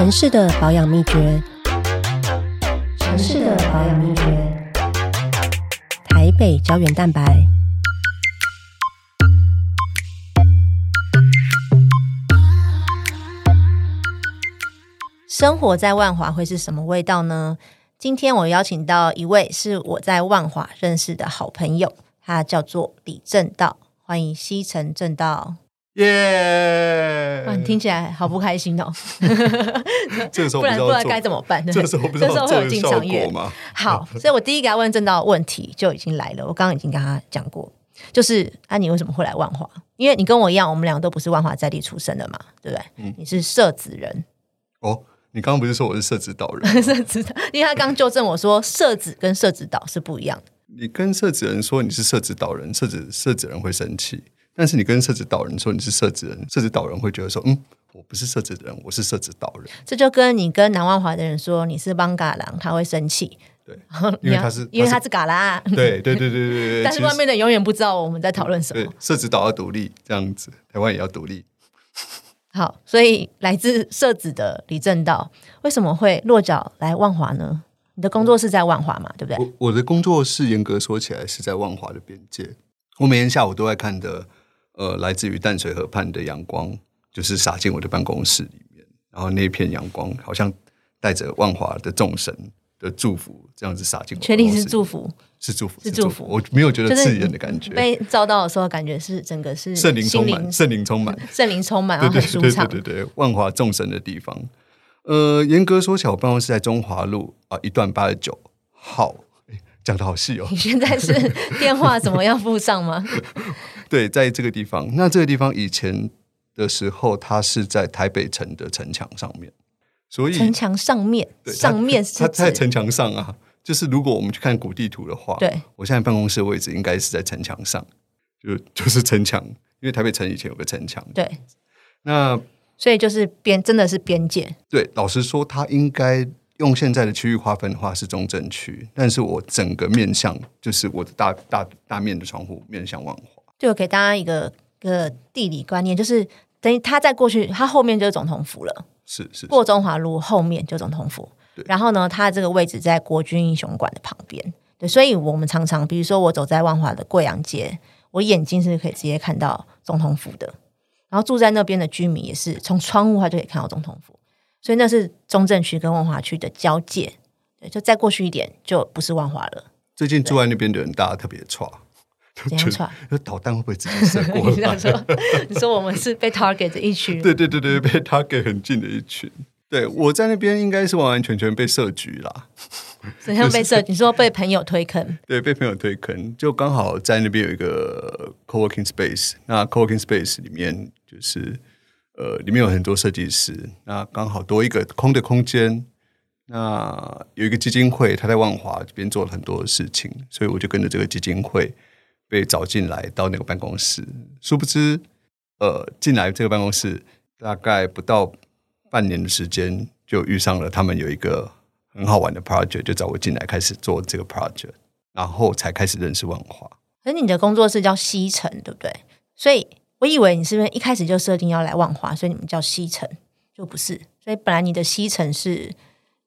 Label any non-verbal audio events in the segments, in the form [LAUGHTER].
城市的保养秘诀，城市的保养秘诀，台北胶原蛋白。生活在万华会是什么味道呢？今天我邀请到一位是我在万华认识的好朋友，他叫做李正道，欢迎西城正道。耶！哇，你听起来好不开心哦。[LAUGHS] 这个时候不然不知道该怎么办。这时候不知道这时候会有进做场乐效果吗？好，所以我第一个要问正道问题就已经来了。我刚刚已经跟他讲过，就是啊，你为什么会来万华？因为你跟我一样，我们两个都不是万华在地出生的嘛，对不对？嗯你是社子人，哦，你刚刚不是说我是社子导人？[LAUGHS] 社子的，因为他刚纠正我说社子跟社子岛是不一样的。你跟社子人说你是社子导人，社子社子人会生气；但是你跟社指导人说你是社指人，社指导人会觉得说，嗯，我不是社指人，我是社指导人。这就跟你跟南万华的人说你是邦嘎郎，他会生气，对，因为他是 [LAUGHS] 因为他是嘎啦，[LAUGHS] 对对对对对对。[LAUGHS] 但是外面的永远不知道我们在讨论什对么。社指导要独立，这样子，台湾也要独立。好，所以来自社子的李正道为什么会落脚来万华呢？你的工作室在万华嘛，对不对？我我的工作室严格说起来是在万华的边界。我每天下午都在看的，呃，来自于淡水河畔的阳光，就是洒进我的办公室里面。然后那片阳光好像带着万华的众神的祝福，这样子洒进确定是祝福，是祝福，是祝福我没有觉得刺眼的感觉。被照到的时候，感觉是整个是圣灵充心满，[LAUGHS] 圣灵充满，圣灵充满，然后很舒畅。对对对，万华众神的地方。呃，严格说起来，我办公室在中华路啊一段八十九号，诶讲的好细哦。你现在是 [LAUGHS] 电话怎么样附上吗？对，在这个地方，那这个地方以前的时候，它是在台北城的城墙上面，所以城墙上面，对上面是它在城墙上啊。就是如果我们去看古地图的话，对，我现在办公室的位置应该是在城墙上，就就是城墙，因为台北城以前有个城墙。对，那所以就是边真的是边界，对，老实说，它应该用现在的区域划分的话是中正区，但是我整个面向就是我的大大大面的窗户面向万华。就给大家一个个地理观念，就是等于它在过去，它后面就是总统府了。是是是过中华路后面就总统府对，然后呢，它这个位置在国军英雄馆的旁边。对，所以我们常常，比如说我走在万华的贵阳街，我眼睛是可以直接看到总统府的。然后住在那边的居民也是从窗户他就可以看到总统府，所以那是中正区跟万华区的交界。对，就再过去一点就不是万华了。最近住在那边的人，大家特别差，怎样串？那导弹会不会直接射过 [LAUGHS] 你这样？[LAUGHS] 说，你说我们是被 target 的一群，对对对对，被 target 很近的一群。对我在那边应该是完完全全被设局啦，怎样被设？你说被朋友推坑，[LAUGHS] 对，被朋友推坑，就刚好在那边有一个 co-working space，那 co-working space 里面就是呃，里面有很多设计师，那刚好多一个空的空间，那有一个基金会，他在万华这边做了很多的事情，所以我就跟着这个基金会被找进来到那个办公室，殊不知呃，进来这个办公室大概不到半年的时间，就遇上了他们有一个很好玩的 project，就找我进来开始做这个 project。然后才开始认识万华。可是你的工作室叫西城，对不对？所以我以为你是不是一开始就设定要来万华，所以你们叫西城，就不是。所以本来你的西城是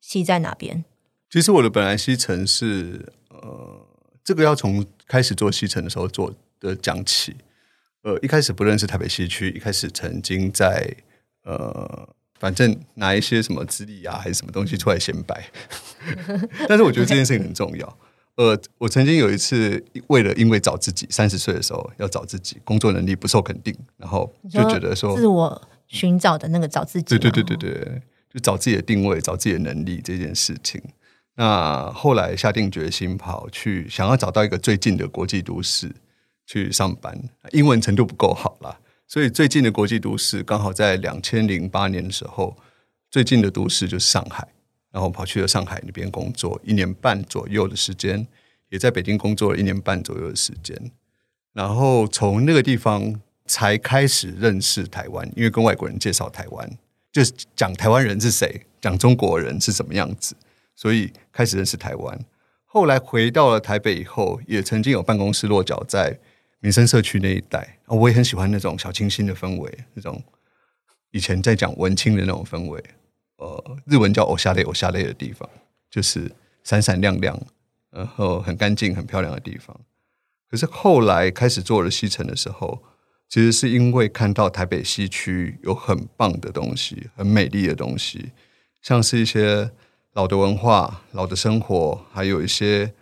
西在哪边？其实我的本来西城是呃，这个要从开始做西城的时候做的讲起。呃，一开始不认识台北西区，一开始曾经在呃，反正拿一些什么资历啊，还是什么东西出来显摆。[LAUGHS] 但是我觉得这件事情很重要。呃，我曾经有一次为了因为找自己，三十岁的时候要找自己，工作能力不受肯定，然后就觉得说自我寻找的那个找自己。对对对对对，就找自己的定位，找自己的能力这件事情。那后来下定决心跑去想要找到一个最近的国际都市去上班，英文程度不够好啦，所以最近的国际都市刚好在两千零八年的时候，最近的都市就是上海，然后跑去了上海那边工作一年半左右的时间，也在北京工作了一年半左右的时间，然后从那个地方才开始认识台湾，因为跟外国人介绍台湾，就是讲台湾人是谁，讲中国人是什么样子，所以开始认识台湾。后来回到了台北以后，也曾经有办公室落脚在民生社区那一带，啊我也很喜欢那种小清新的氛围，那种以前在讲文青的那种氛围。呃日文叫“偶下类偶下类”的地方，就是闪闪亮亮，然后很干净、很漂亮的地方。可是后来开始做了西城的时候，其实是因为看到台北西区有很棒的东西、很美丽的东西，像是一些老的文化、老的生活，还有一些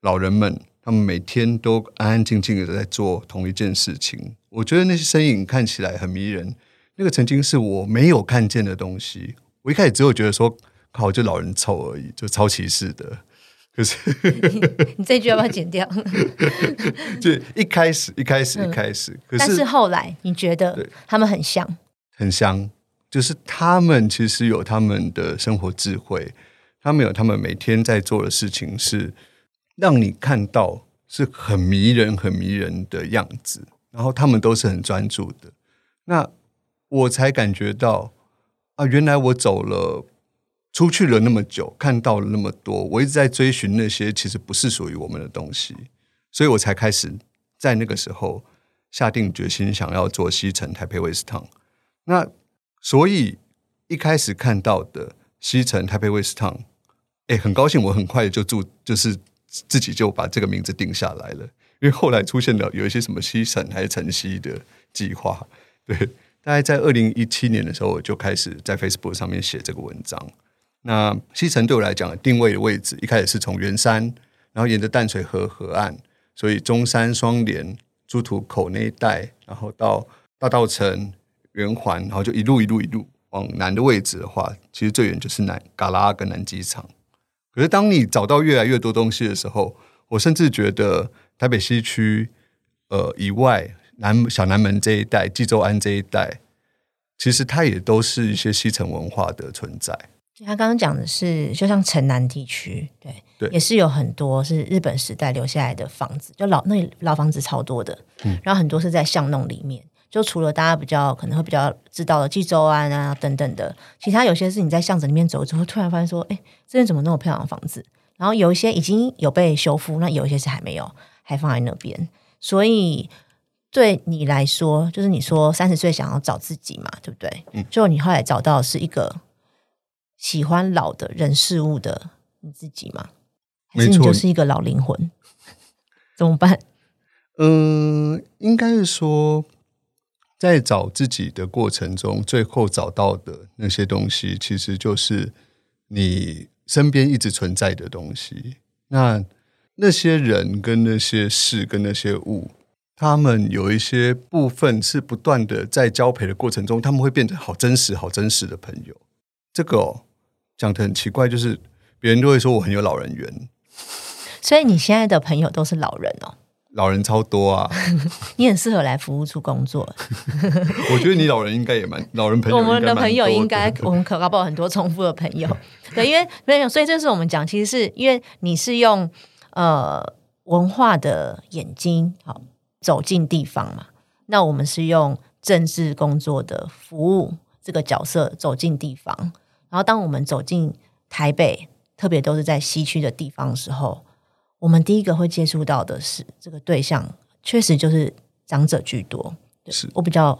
老人们，他们每天都安安静静的在做同一件事情。我觉得那些身影看起来很迷人，那个曾经是我没有看见的东西。我一开始只有觉得说，靠，就老人臭而已，就超歧视的。可是 [LAUGHS] 你这句要不要剪掉？[LAUGHS] 就一开始，一开始，一开始，可是后来你觉得他们很像，很像，就是他们其实有他们的生活智慧，他们有他们每天在做的事情，是让你看到是很迷人、很迷人的样子，然后他们都是很专注的。那我才感觉到啊，原来我走了。出去了那么久，看到了那么多，我一直在追寻那些其实不是属于我们的东西，所以我才开始在那个时候下定决心想要做西城台北威斯汤。那所以一开始看到的西城台北威斯汤，哎，很高兴，我很快就住，就是自己就把这个名字定下来了。因为后来出现了有一些什么西城还是城西的计划，对，大概在二零一七年的时候，我就开始在 Facebook 上面写这个文章。那西城对我来讲定位的位置，一开始是从圆山，然后沿着淡水河河岸，所以中山、双连、猪土口那一带，然后到大道城、圆环，然后就一路一路一路往南的位置的话，其实最远就是南嘎拉跟南机场。可是当你找到越来越多东西的时候，我甚至觉得台北西区呃以外南小南门这一带、济州安这一带，其实它也都是一些西城文化的存在。他刚刚讲的是，就像城南地区，对，对也是有很多是日本时代留下来的房子，就老那里老房子超多的，嗯然后很多是在巷弄里面。就除了大家比较可能会比较知道的济州安啊等等的，其他有些是你在巷子里面走之后，突然发现说，哎，这边怎么那么漂亮的房子？然后有一些已经有被修复，那有一些是还没有，还放在那边。所以对你来说，就是你说三十岁想要找自己嘛，对不对？嗯就你后来找到的是一个喜欢老的人事物的你自己吗？还是你没错就是一个老灵魂？[LAUGHS] 怎么办？嗯，应该是说，在找自己的过程中，最后找到的那些东西，其实就是你身边一直存在的东西。那那些人、跟那些事、跟那些物，他们有一些部分是不断的在交配的过程中，他们会变得好真实、好真实的朋友。这个哦，讲的很奇怪，就是别人都会说我很有老人缘，所以你现在的朋友都是老人哦，老人超多啊。[LAUGHS] 你很适合来服务处工作。[LAUGHS] 我觉得你老人应该也蛮老人朋友我们的朋友应该，我们可搞不好很多重复的朋友。[LAUGHS] 对，因为没有，所以这是我们讲，其实是因为你是用呃文化的眼睛好走进地方嘛，那我们是用政治工作的服务这个角色走进地方。然后，当我们走进台北，特别都是在西区的地方的时候，我们第一个会接触到的是这个对象，确实就是长者居多。对是我比较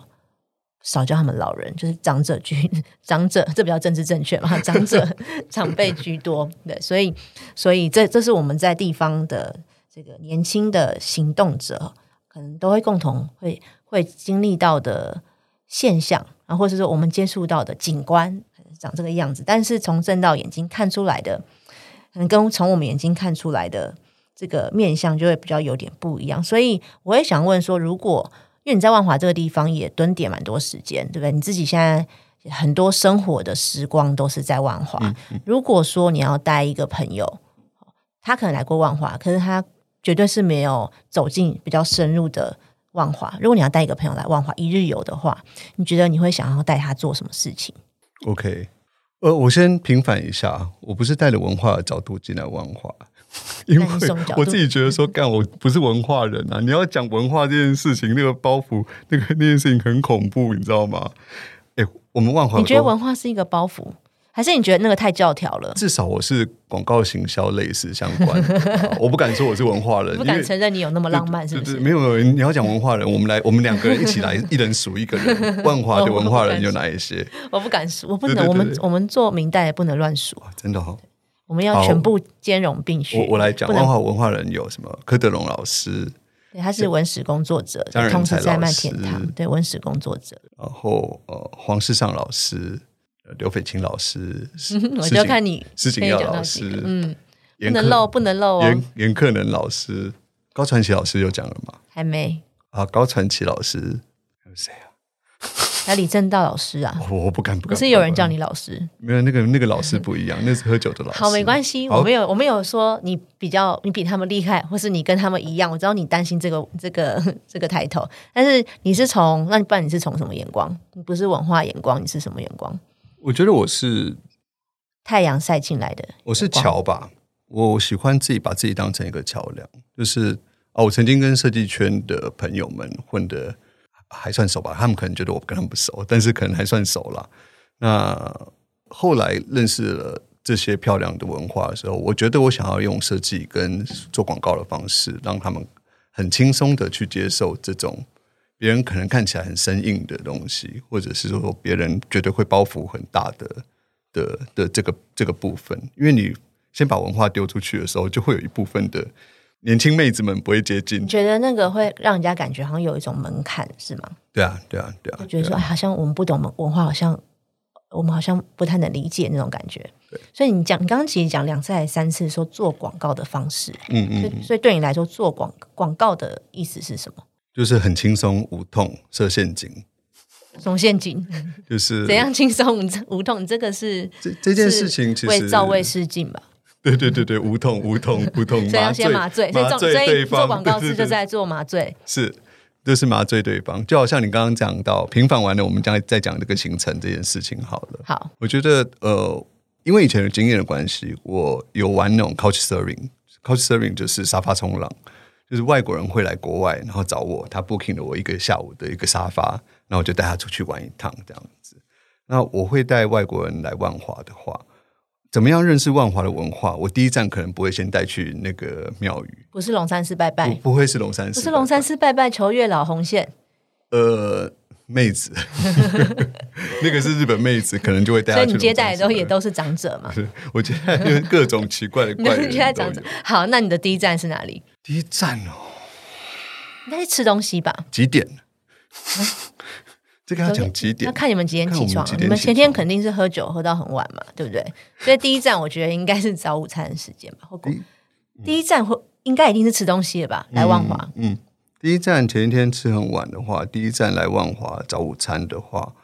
少叫他们老人，就是长者居 [LAUGHS] 长者，这比较政治正确嘛，长者 [LAUGHS] 长辈居多。对，所以所以这这是我们在地方的这个年轻的行动者，可能都会共同会会经历到的现象，啊，或者是说我们接触到的景观长这个样子，但是从正到眼睛看出来的，可能跟从我们眼睛看出来的这个面相就会比较有点不一样。所以我也想问说，如果因为你在万华这个地方也蹲点蛮多时间，对不对？你自己现在很多生活的时光都是在万华。如果说你要带一个朋友，他可能来过万华，可是他绝对是没有走进比较深入的万华。如果你要带一个朋友来万华一日游的话，你觉得你会想要带他做什么事情？OK，呃，我先平反一下，我不是带着文化的角度进来万华，[LAUGHS] 因为我自己觉得说，干我不是文化人啊！你要讲文化这件事情，那个包袱，那个那件事情很恐怖，你知道吗？哎，我们万华你觉得文化是一个包袱，还是你觉得那个太教条了？至少我是广告行销类似相关的，我不敢说我是文化人，[LAUGHS] 不敢承认你有那么浪漫，是不是？没有没有，你要讲文化人，我们来，我们两个人一起来，一人数一个人。万华的 [LAUGHS] 文化人有哪一些？我不敢数，我不能。我们我们做明代也不能乱数，真的哈。我们要全部兼容并蓄。我我来讲，万华文化人有什么？柯德龙老师，对，他是文史工作者，同时在麦田堂，对，文史工作者。然后呃，黄世尚老师。刘斐清老师，[LAUGHS] 我就看你施景耀老师，嗯，不能漏，不能漏哦。严严克能老师，高传奇老师有讲了吗？还没啊。高传奇老师还有谁啊？[LAUGHS] 还李正道老师啊？我不敢不敢。不是有人叫你老师？没有，那个那个老师不一样，那是喝酒的老师。好，没关系，我没有我没有说你比较你比他们厉害，或是你跟他们一样。我知道你担心这个这个 [LAUGHS] 这个抬头，但是你是从那不然你是从什么眼光？你不是文化眼光，你是什么眼光？我觉得我是太阳晒进来的，我是桥吧。我喜欢自己把自己当成一个桥梁，就是啊，我曾经跟设计圈的朋友们混的还算熟吧，他们可能觉得我跟他们不熟，但是可能还算熟了。那后来认识了这些漂亮的文化的时候，我觉得我想要用设计跟做广告的方式，让他们很轻松的去接受这种。别人可能看起来很生硬的东西，或者是说别人觉得会包袱很大的的的这个这个部分，因为你先把文化丢出去的时候，就会有一部分的年轻妹子们不会接近。觉得那个会让人家感觉好像有一种门槛，是吗？对啊，对啊，对啊。觉得说好像我们不懂文化，好像我们好像不太能理解那种感觉。对，所以你讲，你刚刚其实讲两次还是三次说做广告的方式，嗯嗯，所以对你来说做广广告的意思是什么？就是很轻松无痛设陷阱，什陷阱？就是 [LAUGHS] 怎样轻松无痛？这个是这这件事情其实为造位示镜吧？对对对对，无痛无痛 [LAUGHS] 无痛，所以要先麻醉，所以所以做广告是就在做麻醉，是就是麻醉对方，就好像你刚刚讲到平反完了，我们将再讲这个行程这件事情好了。好，我觉得呃，因为以前的经验的关系，我有玩那种 couch surfing，couch surfing 就是沙发冲浪。就是外国人会来国外，然后找我，他 booking 了我一个下午的一个沙发，然后我就带他出去玩一趟这样子。那我会带外国人来万华的话，怎么样认识万华的文化？我第一站可能不会先带去那个庙宇，不是龙山寺拜拜，不会是龙山寺，不是龙山寺拜拜求月老红线。呃，妹子，[LAUGHS] 那个是日本妹子，可能就会带。所以你接待的都也都是长者嘛？我接待各种奇怪的怪人。[LAUGHS] 接待长者，好，那你的第一站是哪里？第一站哦，应该是吃东西吧？几点？[LAUGHS] 这个要讲几点？那看你们几点起床。你们前天肯定是喝酒喝到很晚嘛，对不对？所以第一站我觉得应该是早午餐的时间吧。第一站会应该一定是吃东西了吧？来万华，嗯，第一站前一天吃很晚的话，第一站来万华早午餐的话，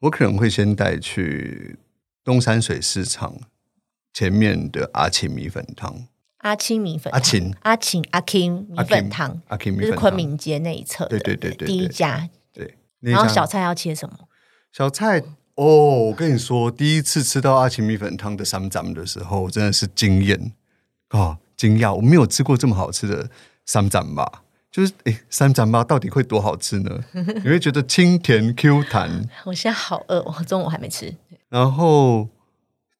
我可能会先带去东山水市场前面的阿庆米粉汤。阿青米粉，阿青，阿青，阿 king 米粉汤，阿 king 就是昆明街那一侧，对对对对，第一家，对。然后小菜要切什么？小菜哦，我跟你说，第一次吃到阿奇米粉汤的三盏的时候，真的是惊艳啊，惊讶！我没有吃过这么好吃的三盏吧？就是诶，三盏吧到底会多好吃呢？[LAUGHS] 你会觉得清甜 Q 弹。我现在好饿，我中午还没吃。然后。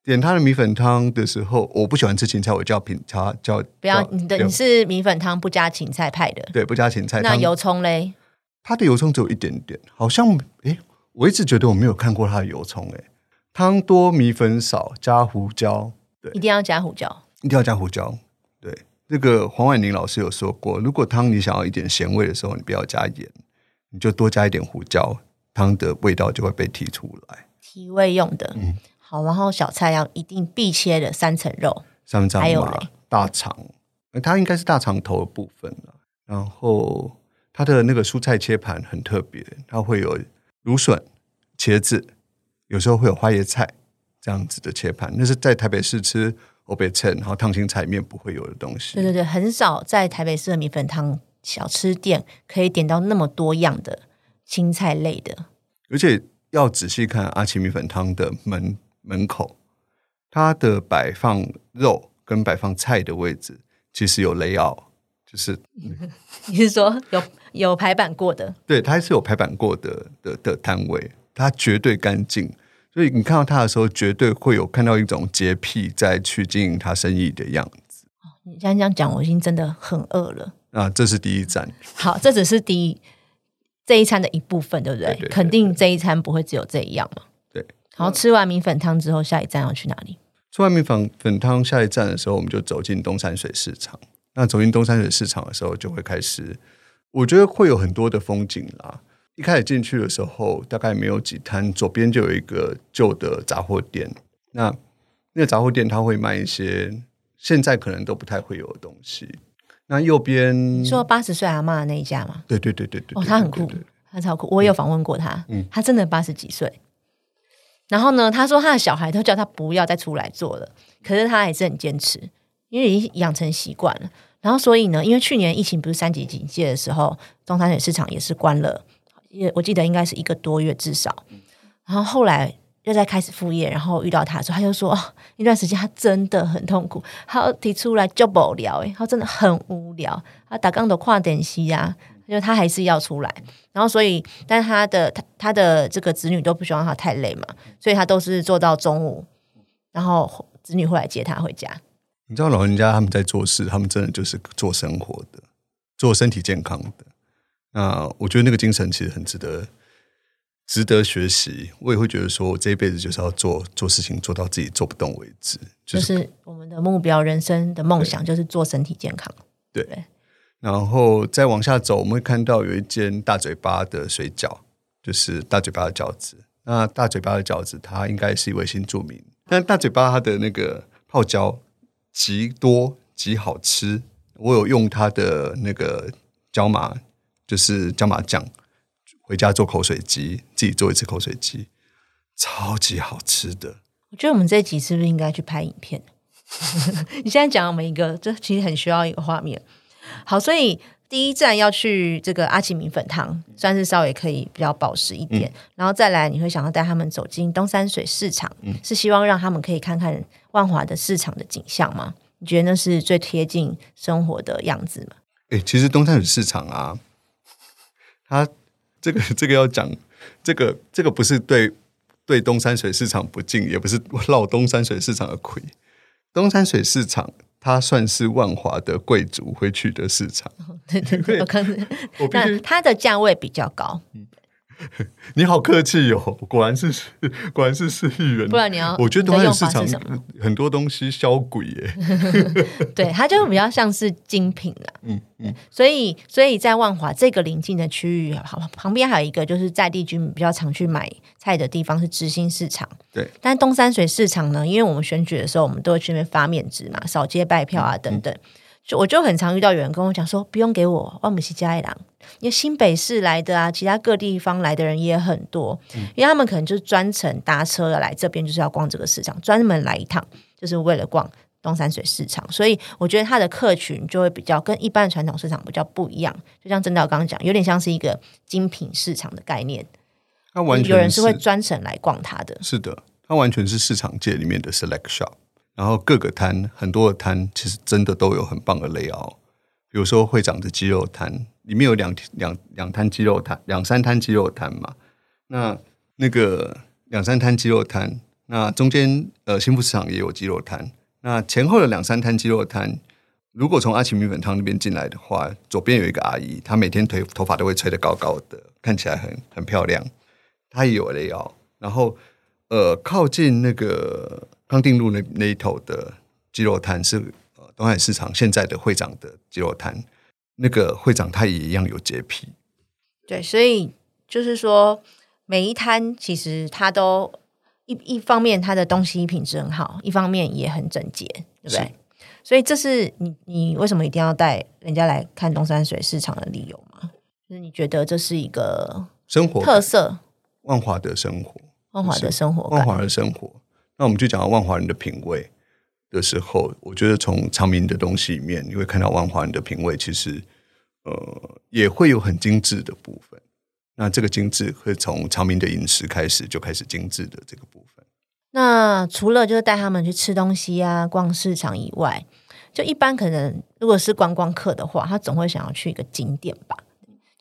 点他的米粉汤的时候，我不喜欢吃芹菜，我叫品茶叫不要你的你是米粉汤不加芹菜派的，对，不加芹菜。那油葱嘞？他的油葱只有一点点，好像诶，我一直觉得我没有看过它的油葱诶。汤多米粉少，加胡椒，对，一定要加胡椒，一定要加胡椒。对，那个黄婉玲老师有说过，如果汤你想要一点咸味的时候，你不要加盐，你就多加一点胡椒，汤的味道就会被提出来，提味用的，嗯。好，然后小菜要一定必切的三层肉，三层还有大肠，它应该是大肠头的部分了。然后它的那个蔬菜切盘很特别，它会有芦笋、茄子，有时候会有花椰菜这样子的切盘。那是在台北市吃欧北菜，然后烫青菜面不会有的东西。对对对，很少在台北市的米粉汤小吃店可以点到那么多样的青菜类的，而且要仔细看阿奇米粉汤的门。门口，它的摆放肉跟摆放菜的位置其实有雷奥，就是 [LAUGHS] 你是说有有排版过的？对，它是有排版过的的的摊位，它绝对干净。所以你看到它的时候，绝对会有看到一种洁癖在去经营它生意的样子。你这样这样讲，我已经真的很饿了。啊，这是第一站。好，这只是第一这一餐的一部分，对不对？对对对肯定这一餐不会只有这一样嘛。对。然后吃完米粉汤之后，下一站要去哪里？吃完米粉粉汤，下一站的时候，我们就走进东山水市场。那走进东山水市场的时候，就会开始，我觉得会有很多的风景啦。一开始进去的时候，大概没有几摊，左边就有一个旧的杂货店。那那个杂货店，它会卖一些现在可能都不太会有的东西。那右边你说八十岁阿嬷的那一家吗？对对对对对，哦，他很酷他超酷。我也有访问过他，嗯他真的八十几岁。然后呢，他说他的小孩都叫他不要再出来做了，可是他还是很坚持，因为已经养成习惯了。然后所以呢，因为去年疫情不是三级警戒的时候，中山水市场也是关了，也我记得应该是一个多月至少。然后后来又在开始副业，然后遇到他的时候，他就说、哦、那段时间他真的很痛苦，他提出来就无聊，诶，他真的很无聊，他打钢都跨点息呀，就他还是要出来。然后所以，但他的他他的这个子女都不希望他太累嘛，所以他都是做到中午，然后 [LAUGHS] 子女会来接他回家。你知道老人家他们在做事，他们真的就是做生活的，做身体健康的。那我觉得那个精神其实很值得值得学习。我也会觉得说，我这一辈子就是要做做事情，做到自己做不动为止。就、就是是我们的目标，人生的梦想就是做身体健康。对对然后再往下走，我们会看到有一间大嘴巴的水饺，就是大嘴巴的饺子。那大嘴巴的饺子，它应该是一位新著名，但大嘴巴它的那个泡椒极多极好吃。我有用它的那个椒麻，就是椒麻酱，回家做口水鸡，自己做一次口水鸡，超级好吃的。我觉得我们这集是不是应该去拍影片？[LAUGHS] 你现在讲我们一个，这其实很需要一个画面。好，所以第一站要去这个阿奇米粉汤，算是稍微可以比较保湿一点。然后再来，你会想要带他们走进东山水市场，是希望让他们可以看看万华的市场的景象吗？你觉得那是最贴近生活的样子吗？哎、其实东山水市场啊，它这个这个要讲，这个这个不是对对东山水市场不敬，也不是绕东山水市场的亏。东山水市场它算是万华的贵族会去的市场。对对对，我看那我必须，它的价位比较高，[LAUGHS] 你好客气哦，果然是 [LAUGHS] 果然是市议员。不然你要我觉得东山市场很多东西销鬼耶。[LAUGHS] 对，它就比较像是精品啦。嗯嗯，所以，所以在万华这个邻近的区域，好旁边还有一个就是在地居民比较常去买菜的地方是知心市场。对，但东山水市场呢，因为我们选举的时候，我们都会去那边发面纸嘛，扫街拜票啊等等。就我就很常遇到有人跟我讲说，不用给我，万姆西加一郎，因为新北市来的啊，其他各地方来的人也很多，因为他们可能就是专程搭车来这边，就是要逛这个市场，专门来一趟，就是为了逛东山水市场。所以我觉得他的客群就会比较跟一般的传统市场比较不一样，就像郑导刚刚讲，有点像是一个精品市场的概念，那完全有人是会专程来逛它的。是的，它完全是市场界里面的 select shop。然后各个摊，很多的摊其实真的都有很棒的 layout。比如说会长的鸡肉摊，里面有两两两摊鸡肉摊，两三摊鸡肉摊嘛。那那个两三摊鸡肉摊，那中间呃新富市场也有鸡肉摊。那前后的两三摊鸡肉摊，如果从阿奇米粉汤那边进来的话，左边有一个阿姨，她每天头头发都会吹得高高的，看起来很很漂亮。她也有 layout，然后呃靠近那个康定路那那一头的鸡肉摊是呃东海市场现在的会长的鸡肉摊，那个会长他也一样有洁癖，对，所以就是说，每一摊其实它都一一方面它的东西品质很好，一方面也很整洁，对不对？所以这是你你为什么一定要带人家来看东山水市场的理由吗？就是你觉得这是一个生活特色，万华的生活，万华的生活感。万华的生活。那我们就讲到万华人的品味的时候，我觉得从长明的东西里面，你会看到万华人的品味其实呃也会有很精致的部分。那这个精致会从长明的饮食开始就开始精致的这个部分。那除了就是带他们去吃东西啊、逛市场以外，就一般可能如果是观光客的话，他总会想要去一个景点吧。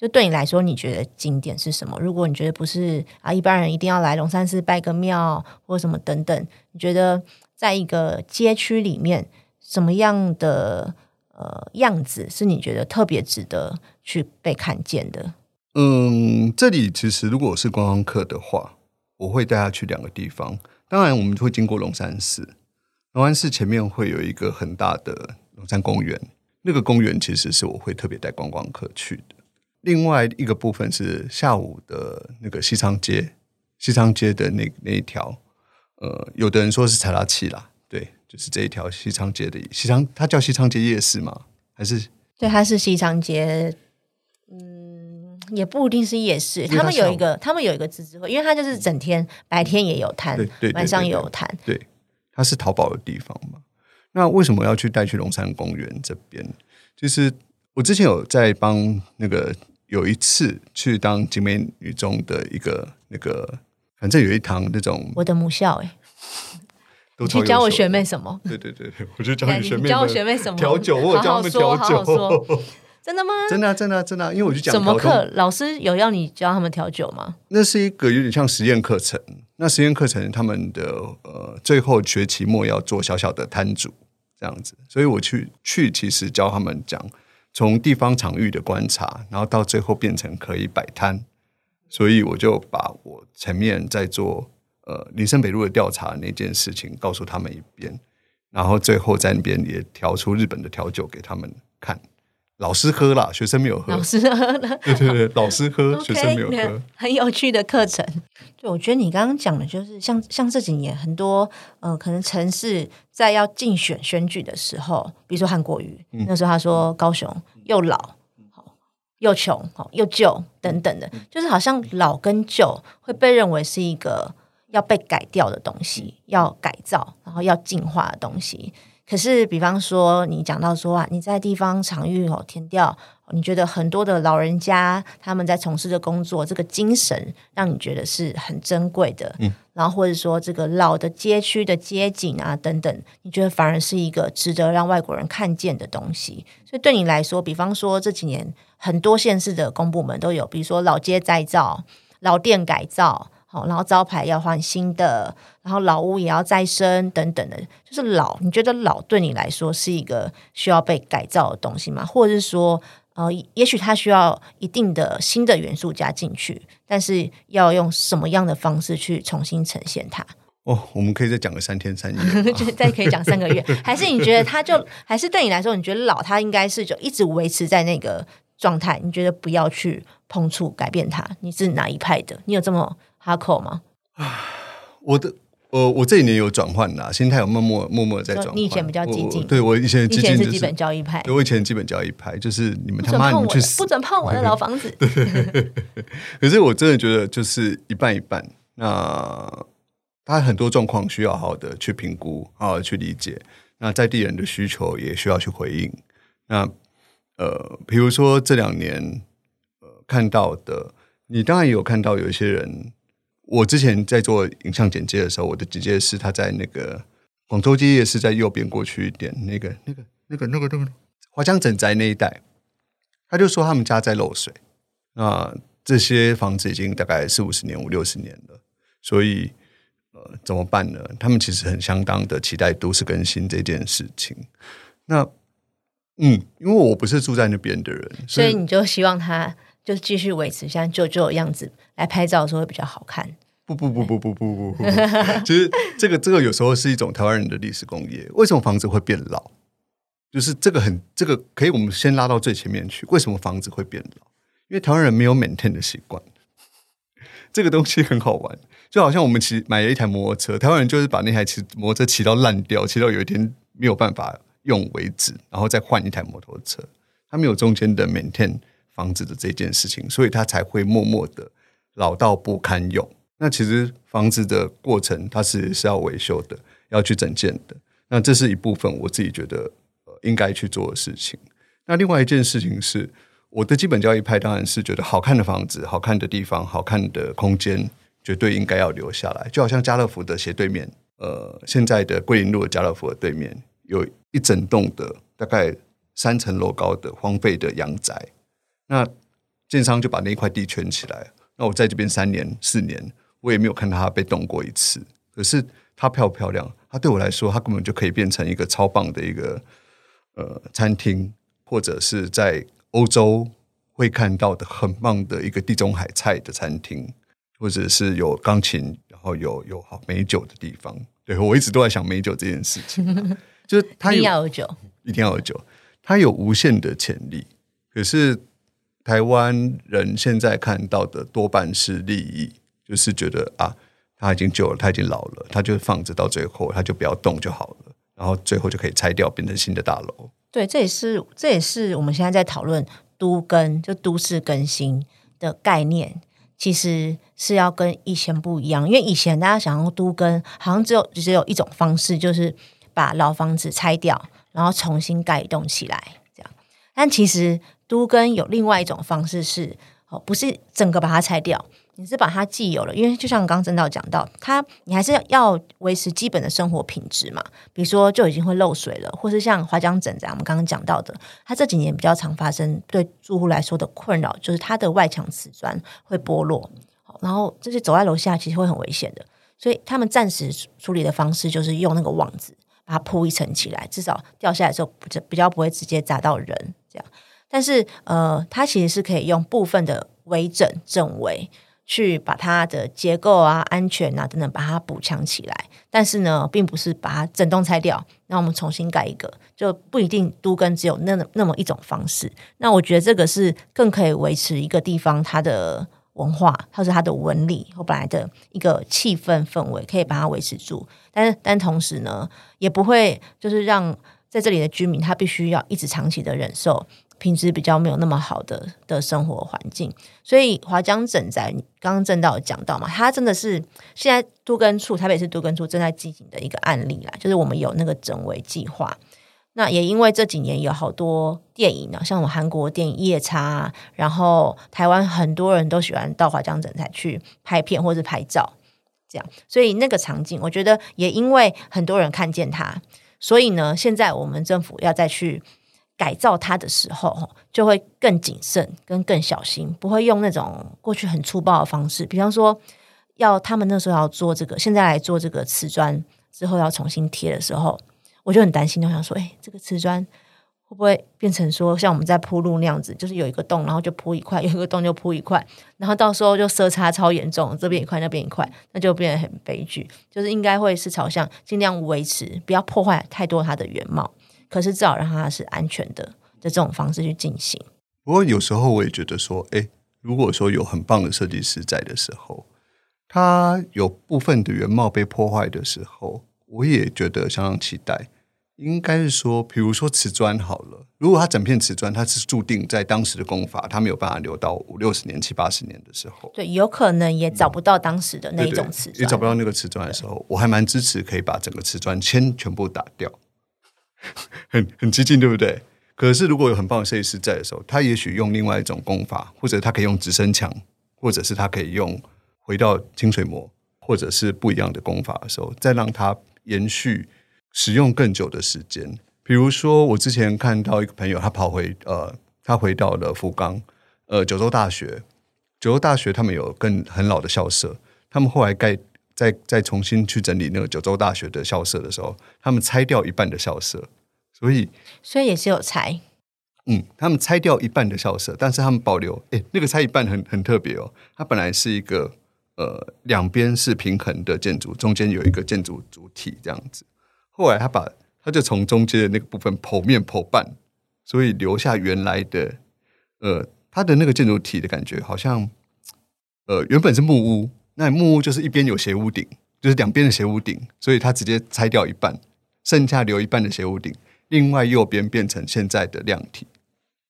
就对你来说，你觉得景点是什么？如果你觉得不是啊，一般人一定要来龙山寺拜个庙或什么等等，你觉得在一个街区里面，什么样的呃样子是你觉得特别值得去被看见的？嗯，这里其实如果是观光客的话，我会带他去两个地方。当然，我们会经过龙山寺，龙山寺前面会有一个很大的龙山公园，那个公园其实是我会特别带观光客去的。另外一个部分是下午的那个西昌街，西昌街的那那一条，呃，有的人说是踩拉器啦，对，就是这一条西昌街的西昌，它叫西昌街夜市吗？还是对，它是西昌街。嗯，也不一定是夜市，他们有一个，他们有一个自治会，因为它就是整天白天也有摊，晚上也有摊，对，它是淘宝的地方嘛。那为什么要去带去龙山公园这边？就是我之前有在帮那个有一次去当金美女中的一个那个，反正有一堂那种我的母校，[LAUGHS] 哎，你去教我学妹什么？[LAUGHS] 对对对对，我就教你学妹教我学妹什么调酒，我教他们调酒。[LAUGHS] 真的吗？真的，真的，真的，因为我就讲什么课，老师有要你教他们调酒吗？那是一个有点像实验课程。那实验课程，他们的呃，最后学期末要做小小的摊主这样子，所以我去去，其实教他们讲从地方场域的观察，然后到最后变成可以摆摊。所以我就把我前面在做呃林森北路的调查那件事情告诉他们一遍，然后最后在那边也调出日本的调酒给他们看。老师喝了，学生没有喝。老师喝了，对对对，老师喝，[LAUGHS] 学生没有喝。很有趣的课程。就我觉得你刚刚讲的，就是像像这几年很多呃，可能城市在要竞选选举的时候，比如说韩国瑜，那时候他说高雄又老，好又穷，好又旧等等的，就是好像老跟旧会被认为是一个要被改掉的东西，要改造，然后要进化的东西。可是，比方说，你讲到说啊，你在地方场域哦填掉，你觉得很多的老人家他们在从事的工作，这个精神让你觉得是很珍贵的。嗯，然后或者说这个老的街区的街景啊等等，你觉得反而是一个值得让外国人看见的东西。所以对你来说，比方说这几年很多县市的公部门都有，比如说老街再造、老店改造。好，然后招牌要换新的，然后老屋也要再生等等的，就是老。你觉得老对你来说是一个需要被改造的东西吗？或者是说，呃，也许它需要一定的新的元素加进去，但是要用什么样的方式去重新呈现它？哦，我们可以再讲个三天三夜，[LAUGHS] 就再可以讲三个月，还是你觉得它就还是对你来说，你觉得老它应该是就一直维持在那个状态？你觉得不要去碰触改变它？你是哪一派的？你有这么？哈口吗？啊，我的，呃，我这一年有转换啦，心态有默默默默在转换。你以前比较激进，对我以前以前是基本交易派，对我以前基本交易派就是你们他妈你去不准碰我的老房子。[LAUGHS] 可是我真的觉得就是一半一半。那他很多状况需要好好的去评估，好好的去理解。那在地人的需求也需要去回应。那呃，比如说这两年呃看到的。你当然有看到有一些人，我之前在做影像剪接的时候，我的剪接师他在那个广州街夜市在右边过去一点，那个那个那个那个那个华江整宅那一带，他就说他们家在漏水，那这些房子已经大概四五十年、五六十年了，所以呃怎么办呢？他们其实很相当的期待都市更新这件事情。那嗯，因为我不是住在那边的人，所以你就希望他。就继续维持像旧旧的样子来拍照的时候会比较好看。不不不不不不不，[LAUGHS] 其实这个这个有时候是一种台湾人的历史工业。为什么房子会变老？就是这个很这个可以，我们先拉到最前面去。为什么房子会变老？因为台湾人没有 maintain 的习惯。这个东西很好玩，就好像我们骑买了一台摩托车，台湾人就是把那台骑摩托车骑到烂掉，骑到有一天没有办法用为止，然后再换一台摩托车。他没有中间的 maintain。房子的这件事情，所以他才会默默的老到不堪用。那其实房子的过程，它是是要维修的，要去整建的。那这是一部分我自己觉得呃应该去做的事情。那另外一件事情是，我的基本交易派当然是觉得好看的房子、好看的地方、好看的空间，绝对应该要留下来。就好像家乐福的斜对面，呃，现在的桂林路的家乐福的对面，有一整栋的大概三层楼高的荒废的阳宅。那建商就把那一块地圈起来。那我在这边三年四年，我也没有看到它被动过一次。可是它漂不漂亮？它对我来说，它根本就可以变成一个超棒的一个呃餐厅，或者是在欧洲会看到的很棒的一个地中海菜的餐厅，或者是有钢琴，然后有有好美酒的地方。对我一直都在想美酒这件事情，[LAUGHS] 就是它一定要有酒，一定要有酒，它有无限的潜力。可是台湾人现在看到的多半是利益，就是觉得啊，他已经旧了，他已经老了，他就放着到最后，他就不要动就好了，然后最后就可以拆掉，变成新的大楼。对，这也是这也是我们现在在讨论都更就都市更新的概念。其实是要跟以前不一样，因为以前大家想要都跟，好像只有只有一种方式，就是把老房子拆掉，然后重新盖动起来，这样。但其实都跟有另外一种方式是，哦，不是整个把它拆掉。你是把它既有了，因为就像刚刚曾导讲到，它你还是要维持基本的生活品质嘛。比如说就已经会漏水了，或是像华江整这样，我们刚刚讲到的，它这几年比较常发生对住户来说的困扰，就是它的外墙瓷砖会剥落，然后这些走在楼下其实会很危险的。所以他们暂时处理的方式就是用那个网子把它铺一层起来，至少掉下来的时候比较不会直接砸到人这样。但是呃，它其实是可以用部分的微整整围。去把它的结构啊、安全啊等等，把它补强起来。但是呢，并不是把它整栋拆掉，那我们重新盖一个，就不一定都跟只有那那么一种方式。那我觉得这个是更可以维持一个地方它的文化，或是它的纹理或本来的一个气氛氛围，可以把它维持住。但是，但同时呢，也不会就是让在这里的居民他必须要一直长期的忍受。品质比较没有那么好的的生活环境，所以华江整宅刚刚正道讲到嘛，它真的是现在都根处台北市都根处正在进行的一个案例啦，就是我们有那个整围计划。那也因为这几年有好多电影呢，像我们韩国电影《夜叉》，然后台湾很多人都喜欢到华江整宅去拍片或者拍照，这样，所以那个场景，我觉得也因为很多人看见它，所以呢，现在我们政府要再去。改造它的时候，就会更谨慎跟更小心，不会用那种过去很粗暴的方式。比方说，要他们那时候要做这个，现在来做这个瓷砖之后要重新贴的时候，我就很担心，就想说，哎，这个瓷砖会不会变成说像我们在铺路那样子，就是有一个洞，然后就铺一块，有一个洞就铺一块，然后到时候就色差超严重，这边一块那边一块，那就变得很悲剧。就是应该会是朝向尽量维持，不要破坏太多它的原貌。可是至少让它是安全的的这种方式去进行。不过有时候我也觉得说，哎，如果说有很棒的设计师在的时候，他有部分的原貌被破坏的时候，我也觉得相当期待。应该是说，比如说瓷砖好了，如果它整片瓷砖它是注定在当时的工法，它没有办法留到五六十年、七八十年的时候，对，有可能也找不到当时的那种瓷砖，也找不到那个瓷砖的时候，我还蛮支持可以把整个瓷砖先全部打掉。[LAUGHS] 很很激进，对不对？可是如果有很棒的设计师在的时候，他也许用另外一种功法，或者他可以用直升墙，或者是他可以用回到清水模，或者是不一样的功法的时候，再让他延续使用更久的时间。比如说，我之前看到一个朋友，他跑回呃，他回到了福冈，呃，九州大学，九州大学他们有更很老的校舍，他们后来盖。再再重新去整理那个九州大学的校舍的时候，他们拆掉一半的校舍，所以所以也是有拆。嗯，他们拆掉一半的校舍，但是他们保留。哎，那个拆一半很很特别哦。它本来是一个呃两边是平衡的建筑，中间有一个建筑主体这样子。后来他把他就从中间的那个部分剖面剖半，所以留下原来的呃它的那个建筑体的感觉，好像呃原本是木屋。那木屋就是一边有斜屋顶，就是两边的斜屋顶，所以它直接拆掉一半，剩下留一半的斜屋顶，另外右边变成现在的量体，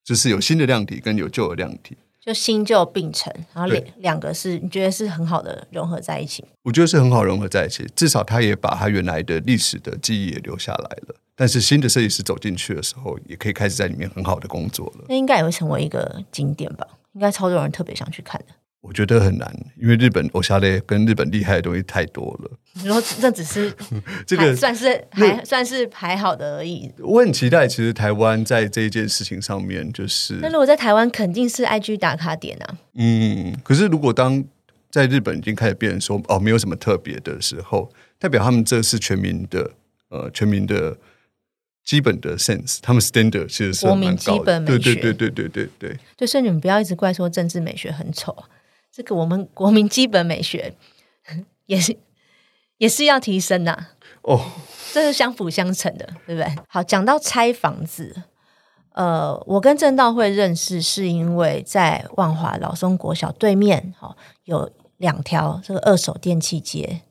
就是有新的量体跟有旧的量体，就新旧并存，然后两两个是你觉得是很好的融合在一起？我觉得是很好融合在一起，至少他也把他原来的历史的记忆也留下来了。但是新的设计师走进去的时候，也可以开始在里面很好的工作了。那应该也会成为一个景点吧？应该超多人特别想去看的。我觉得很难，因为日本偶像类跟日本厉害的东西太多了。你说这只是 [LAUGHS] 这个算是还算是还好的而已。我很期待，其实台湾在这一件事情上面，就是那如果在台湾肯定是 IG 打卡点啊。嗯，可是如果当在日本已经开始变成说哦没有什么特别的时候，代表他们这是全民的呃全民的基本的 sense，他们 standard 其实是国民基本美学，对对对对对对对。就所以你们不要一直怪说政治美学很丑。这个我们 [LAUGHS] 国民基本美学也是也是要提升呐，哦，[LAUGHS] 这是相辅相成的，对不对？好，讲到拆房子，呃，我跟正道会认识是因为在万华老松国小对面，哦，有两条这个二手电器街，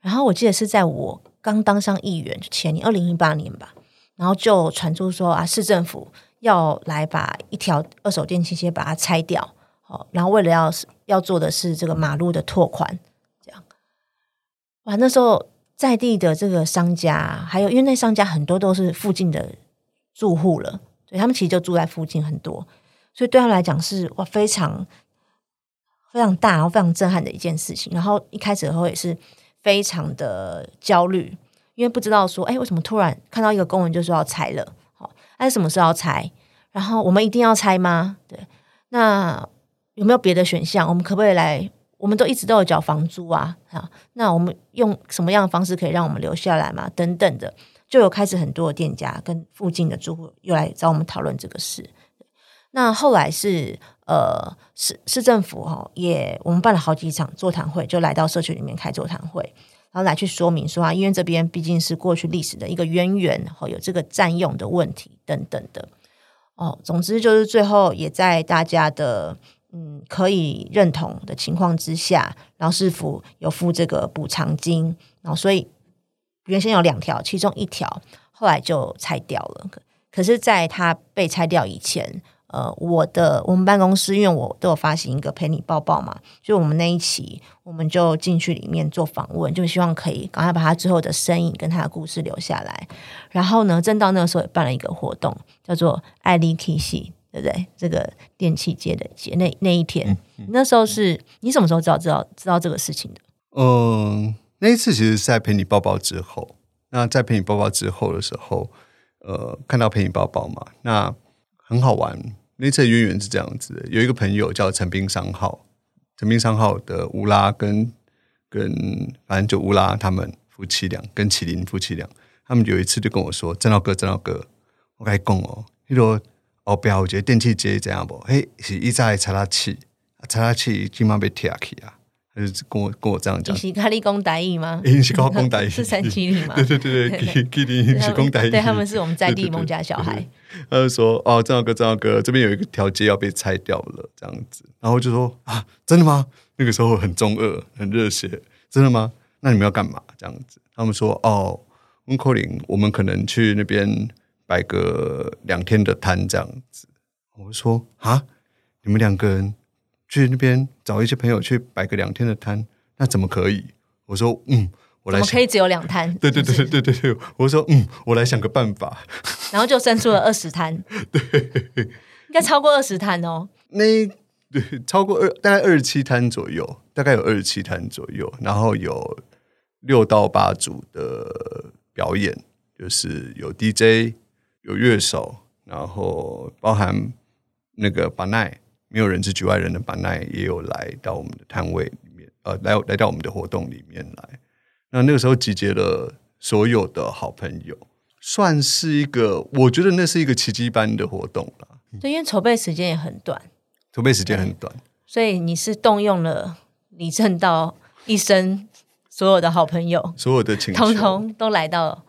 然后我记得是在我刚当上议员前年，二零一八年吧，然后就传出说啊，市政府要来把一条二手电器街把它拆掉。好，然后为了要要做的是这个马路的拓宽，这样哇，那时候在地的这个商家，还有因为那商家很多都是附近的住户了，所以他们其实就住在附近很多，所以对他来讲是哇非常非常大，然后非常震撼的一件事情。然后一开始的时候也是非常的焦虑，因为不知道说，哎，为什么突然看到一个公文就说要拆了？好，那什么时候要拆？然后我们一定要拆吗？对，那。有没有别的选项？我们可不可以来？我们都一直都有缴房租啊，啊，那我们用什么样的方式可以让我们留下来嘛？等等的，就有开始很多的店家跟附近的住户又来找我们讨论这个事。那后来是呃市市政府哈也我们办了好几场座谈会，就来到社区里面开座谈会，然后来去说明说啊，医院这边毕竟是过去历史的一个渊源，然后有这个占用的问题等等的。哦，总之就是最后也在大家的。嗯，可以认同的情况之下，然后市府有付这个补偿金，然后所以原先有两条，其中一条后来就拆掉了。可是，在它被拆掉以前，呃，我的我们办公室因为我都有发行一个陪你抱抱嘛，就我们那一期，我们就进去里面做访问，就希望可以赶快把他之后的身影跟他的故事留下来。然后呢，正到那个时候也办了一个活动，叫做爱丽 K 系。对不对？这个电器街的街那那一天，那时候是你什么时候知道知道知道这个事情的？嗯，那一次其实是在陪你抱抱之后。那在陪你抱抱之后的时候，呃，看到陪你抱抱嘛，那很好玩。那次的渊源是这样子：有一个朋友叫陈斌商号，陈斌商号的乌拉跟跟反正就乌拉他们夫妻俩跟麒麟夫妻俩，他们有一次就跟我说：“郑老哥，郑老哥，我跟你讲哦，你说。”哦，不要！我觉得电器街这样不？嘿，是一在查拉器，查拉器今晚被贴起啊！他就跟我跟我这样讲。是咖喱公大义吗？是咖喱公大义，[LAUGHS] 是三七零吗？对对对对，麒麟是公大义。对 [LAUGHS] 他们是我们在地孟家小孩。他就说：“哦，郑老哥，郑老哥，这边有一个条街要被拆掉了，这样子。”然后就说：“啊，真的吗？”那个时候很中二，很热血，真的吗？那你们要干嘛？这样子？他们说：“哦，温科林，我们可能去那边。”摆个两天的摊这样子，我说啊，你们两个人去那边找一些朋友去摆个两天的摊，那怎么可以？我说嗯，我来，可以只有两摊？[LAUGHS] 对对对对对对对，我说嗯，我来想个办法，[LAUGHS] 然后就生出了二十摊，对，应该超过二十摊哦。那对，超过二大概二十七摊左右，大概有二十七摊左右，然后有六到八组的表演，就是有 DJ。有乐手，然后包含那个巴奈，没有人是局外人的巴奈也有来到我们的摊位里面，呃，来来到我们的活动里面来。那那个时候集结了所有的好朋友，算是一个，我觉得那是一个奇迹般的活动了。对，因为筹备时间也很短，筹备时间很短，所以你是动用了李正道一生所有的好朋友，所有的情，通通都来到。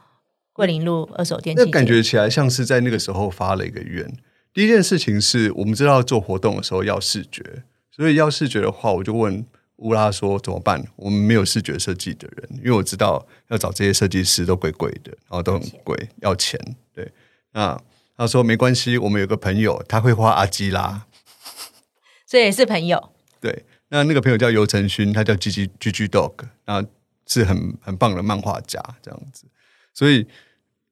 桂林路二手电器，那感觉起来像是在那个时候发了一个愿。第一件事情是我们知道做活动的时候要视觉，所以要视觉的话，我就问乌拉说怎么办？我们没有视觉设计的人，因为我知道要找这些设计师都贵贵的，然后都很贵，要钱。对，那他说没关系，我们有个朋友他会画阿基拉，[LAUGHS] 所以也是朋友。对，那那个朋友叫尤承勋，他叫 G G G G Dog，那是很很棒的漫画家，这样子，所以。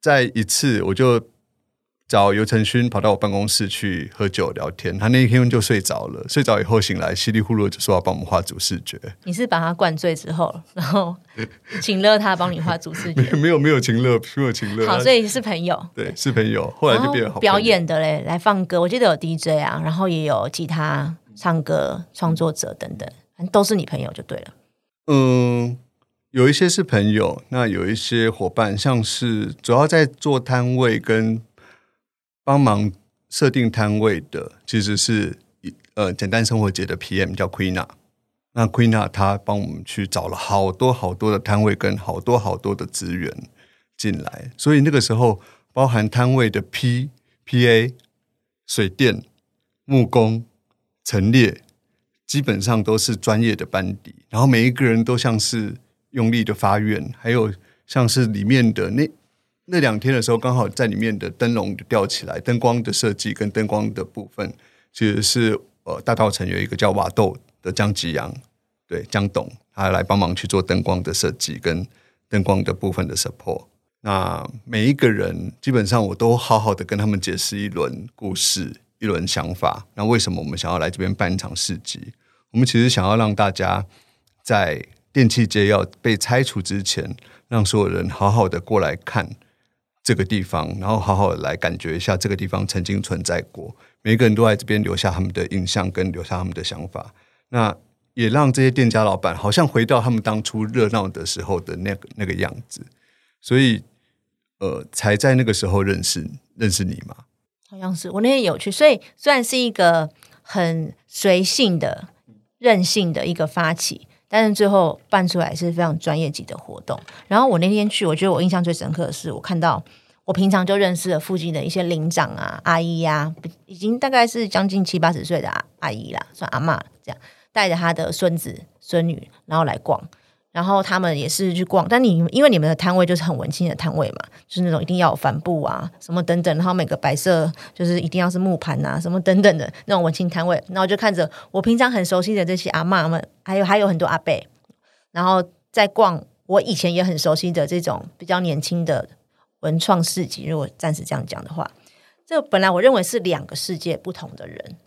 再一次，我就找尤承勋跑到我办公室去喝酒聊天，他那一天就睡着了，睡着以后醒来稀里糊涂就说要帮我们画主视觉。你是把他灌醉之后，然后请了他帮你画主视觉，没有没有情乐，没有情乐。好，所以是朋友，对，是朋友。后来就变好表演的嘞，来放歌，我记得有 DJ 啊，然后也有吉他、唱歌创作者等等，都是你朋友就对了。嗯。有一些是朋友，那有一些伙伴，像是主要在做摊位跟帮忙设定摊位的，其实是呃简单生活节的 PM 叫 Queen。那 Queena 他帮我们去找了好多好多的摊位跟好多好多的资源进来，所以那个时候包含摊位的 P、PA、水电、木工、陈列，基本上都是专业的班底，然后每一个人都像是。用力的发愿，还有像是里面的那那两天的时候，刚好在里面的灯笼吊起来，灯光的设计跟灯光的部分，其实是呃大道城有一个叫瓦豆的江吉阳，对江董，他来帮忙去做灯光的设计跟灯光的部分的 support。那每一个人基本上我都好好的跟他们解释一轮故事，一轮想法。那为什么我们想要来这边办一场市集？我们其实想要让大家在电器街要被拆除之前，让所有人好好的过来看这个地方，然后好好的来感觉一下这个地方曾经存在过。每个人都在这边留下他们的印象，跟留下他们的想法。那也让这些店家老板好像回到他们当初热闹的时候的那个那个样子。所以，呃，才在那个时候认识认识你嘛？好像是我那天有去，所以虽然是一个很随性的、任性的一个发起。但是最后办出来是非常专业级的活动。然后我那天去，我觉得我印象最深刻的是，我看到我平常就认识的附近的一些领长啊、阿姨呀，已经大概是将近七八十岁的阿阿姨啦，算阿妈这样，带着她的孙子孙女，然后来逛。然后他们也是去逛，但你因为你们的摊位就是很文青的摊位嘛，就是那种一定要有帆布啊，什么等等，然后每个白色就是一定要是木盘啊，什么等等的那种文青摊位。然后就看着我平常很熟悉的这些阿妈们，还有还有很多阿伯，然后在逛我以前也很熟悉的这种比较年轻的文创市集。如果暂时这样讲的话，这本来我认为是两个世界不同的人，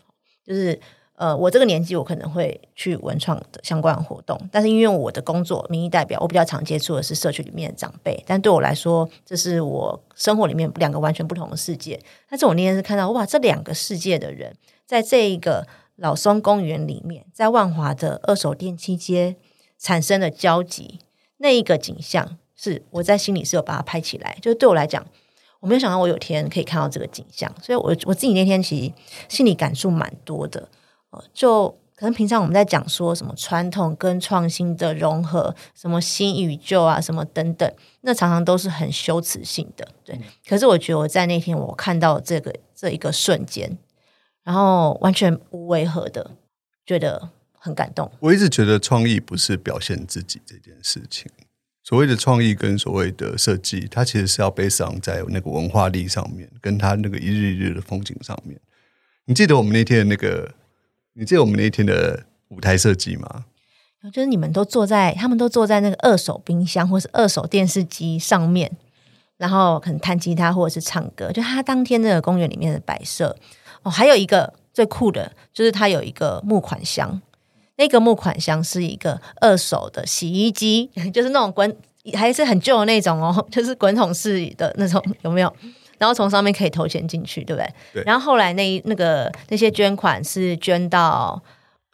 就是。呃，我这个年纪，我可能会去文创的相关活动，但是因为我的工作，民意代表，我比较常接触的是社区里面的长辈，但对我来说，这是我生活里面两个完全不同的世界。但是我那天是看到，哇，这两个世界的人，在这一个老松公园里面，在万华的二手电器街产生的交集，那一个景象，是我在心里是有把它拍起来。就是对我来讲，我没有想到我有天可以看到这个景象，所以我我自己那天其实心里感触蛮多的。就可能平常我们在讲说什么传统跟创新的融合，什么新与旧啊，什么等等，那常常都是很羞耻性的。对，可是我觉得我在那天我看到这个这一个瞬间，然后完全无违和的，觉得很感动。我一直觉得创意不是表现自己这件事情，所谓的创意跟所谓的设计，它其实是要背上在那个文化力上面，跟它那个一日一日的风景上面。你记得我们那天的那个？你记得我们那一天的舞台设计吗？就是你们都坐在，他们都坐在那个二手冰箱或是二手电视机上面，然后可能弹吉他或者是唱歌。就他当天那个公园里面的摆设哦，还有一个最酷的，就是他有一个木款箱，那个木款箱是一个二手的洗衣机，[LAUGHS] 就是那种滚还是很旧的那种哦，就是滚筒式的那种，有没有？然后从上面可以投钱进去，对不对？对。然后后来那那个那些捐款是捐到